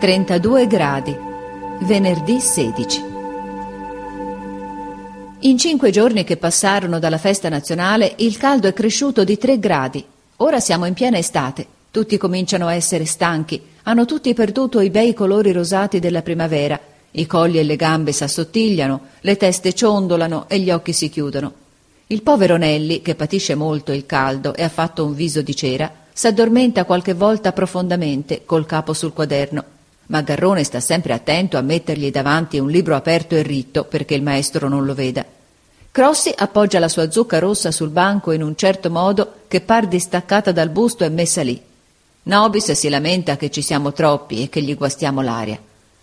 32 gradi. Venerdì 16. In cinque giorni che passarono dalla festa nazionale il caldo è cresciuto di 3 gradi. Ora siamo in piena estate. Tutti cominciano a essere stanchi, hanno tutti perduto i bei colori rosati della primavera, i colli e le gambe s'assottigliano, le teste ciondolano e gli occhi si chiudono. Il povero Nelli, che patisce molto il caldo e ha fatto un viso di cera, s'addormenta qualche volta profondamente col capo sul quaderno. Ma Garrone sta sempre attento a mettergli davanti un libro aperto e ritto perché il maestro non lo veda. Crossi appoggia la sua zucca rossa sul banco in un certo modo che par distaccata dal busto e messa lì. Nobis si lamenta che ci siamo troppi e che gli guastiamo l'aria.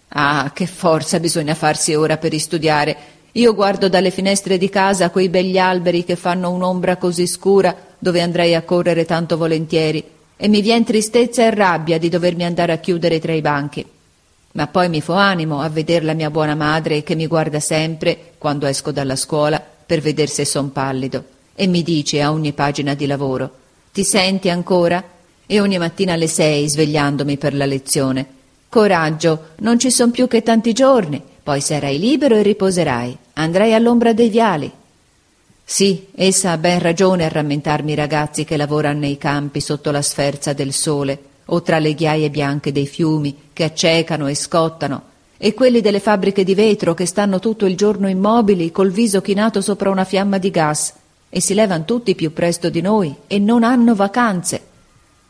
Ah, che forza bisogna farsi ora per studiare. Io guardo dalle finestre di casa quei begli alberi che fanno un'ombra così scura dove andrei a correre tanto volentieri e mi vien tristezza e rabbia di dovermi andare a chiudere tra i banchi. Ma poi mi fo animo a veder la mia buona madre che mi guarda sempre, quando esco dalla scuola, per veder se son pallido, e mi dice a ogni pagina di lavoro Ti senti ancora? E ogni mattina alle sei, svegliandomi per la lezione. Coraggio, non ci son più che tanti giorni, poi sarai libero e riposerai. Andrai all'ombra dei viali. Sì, essa ha ben ragione a rammentarmi i ragazzi che lavorano nei campi sotto la sferza del sole o tra le ghiaie bianche dei fiumi che accecano e scottano, e quelli delle fabbriche di vetro che stanno tutto il giorno immobili col viso chinato sopra una fiamma di gas e si levan tutti più presto di noi e non hanno vacanze.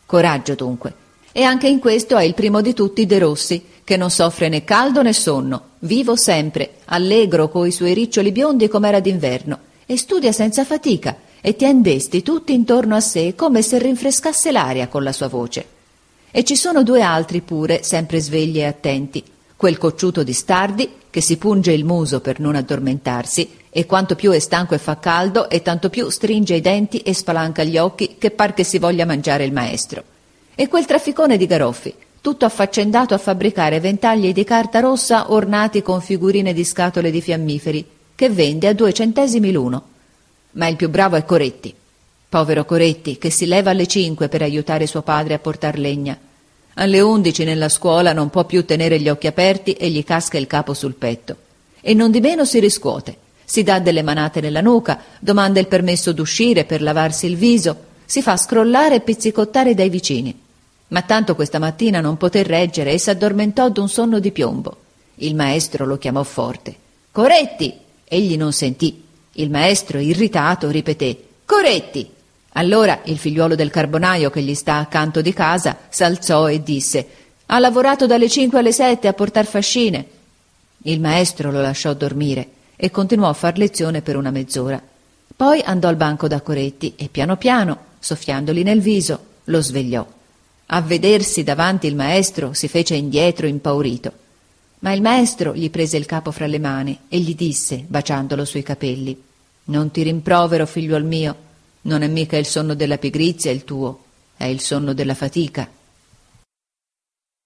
Coraggio dunque. E anche in questo è il primo di tutti De Rossi, che non soffre né caldo né sonno, vivo sempre, allegro coi suoi riccioli biondi com'era d'inverno, e studia senza fatica, e tien desti tutti intorno a sé come se rinfrescasse l'aria con la sua voce. E ci sono due altri pure, sempre svegli e attenti, quel cocciuto di Stardi, che si punge il muso per non addormentarsi, e quanto più è stanco e fa caldo, e tanto più stringe i denti e spalanca gli occhi che par che si voglia mangiare il maestro. E quel trafficone di Garoffi, tutto affaccendato a fabbricare ventagli di carta rossa ornati con figurine di scatole di fiammiferi, che vende a due centesimi l'uno. Ma il più bravo è Coretti. Povero Coretti, che si leva alle cinque per aiutare suo padre a portar legna. Alle undici nella scuola non può più tenere gli occhi aperti e gli casca il capo sul petto. E non di meno si riscuote. Si dà delle manate nella nuca, domanda il permesso d'uscire per lavarsi il viso, si fa scrollare e pizzicottare dai vicini. Ma tanto questa mattina non poté reggere e s'addormentò d'un sonno di piombo. Il maestro lo chiamò forte. Coretti! Egli non sentì. Il maestro, irritato, ripeté Coretti! Allora il figliuolo del carbonaio che gli sta accanto di casa s'alzò e disse Ha lavorato dalle cinque alle sette a portar fascine. Il maestro lo lasciò dormire e continuò a far lezione per una mezz'ora. Poi andò al banco da Coretti e piano piano, soffiandogli nel viso, lo svegliò. A vedersi davanti il maestro si fece indietro impaurito. Ma il maestro gli prese il capo fra le mani e gli disse, baciandolo sui capelli, Non ti rimprovero, figliuol mio, non è mica il sonno della pigrizia il tuo, è il sonno della fatica.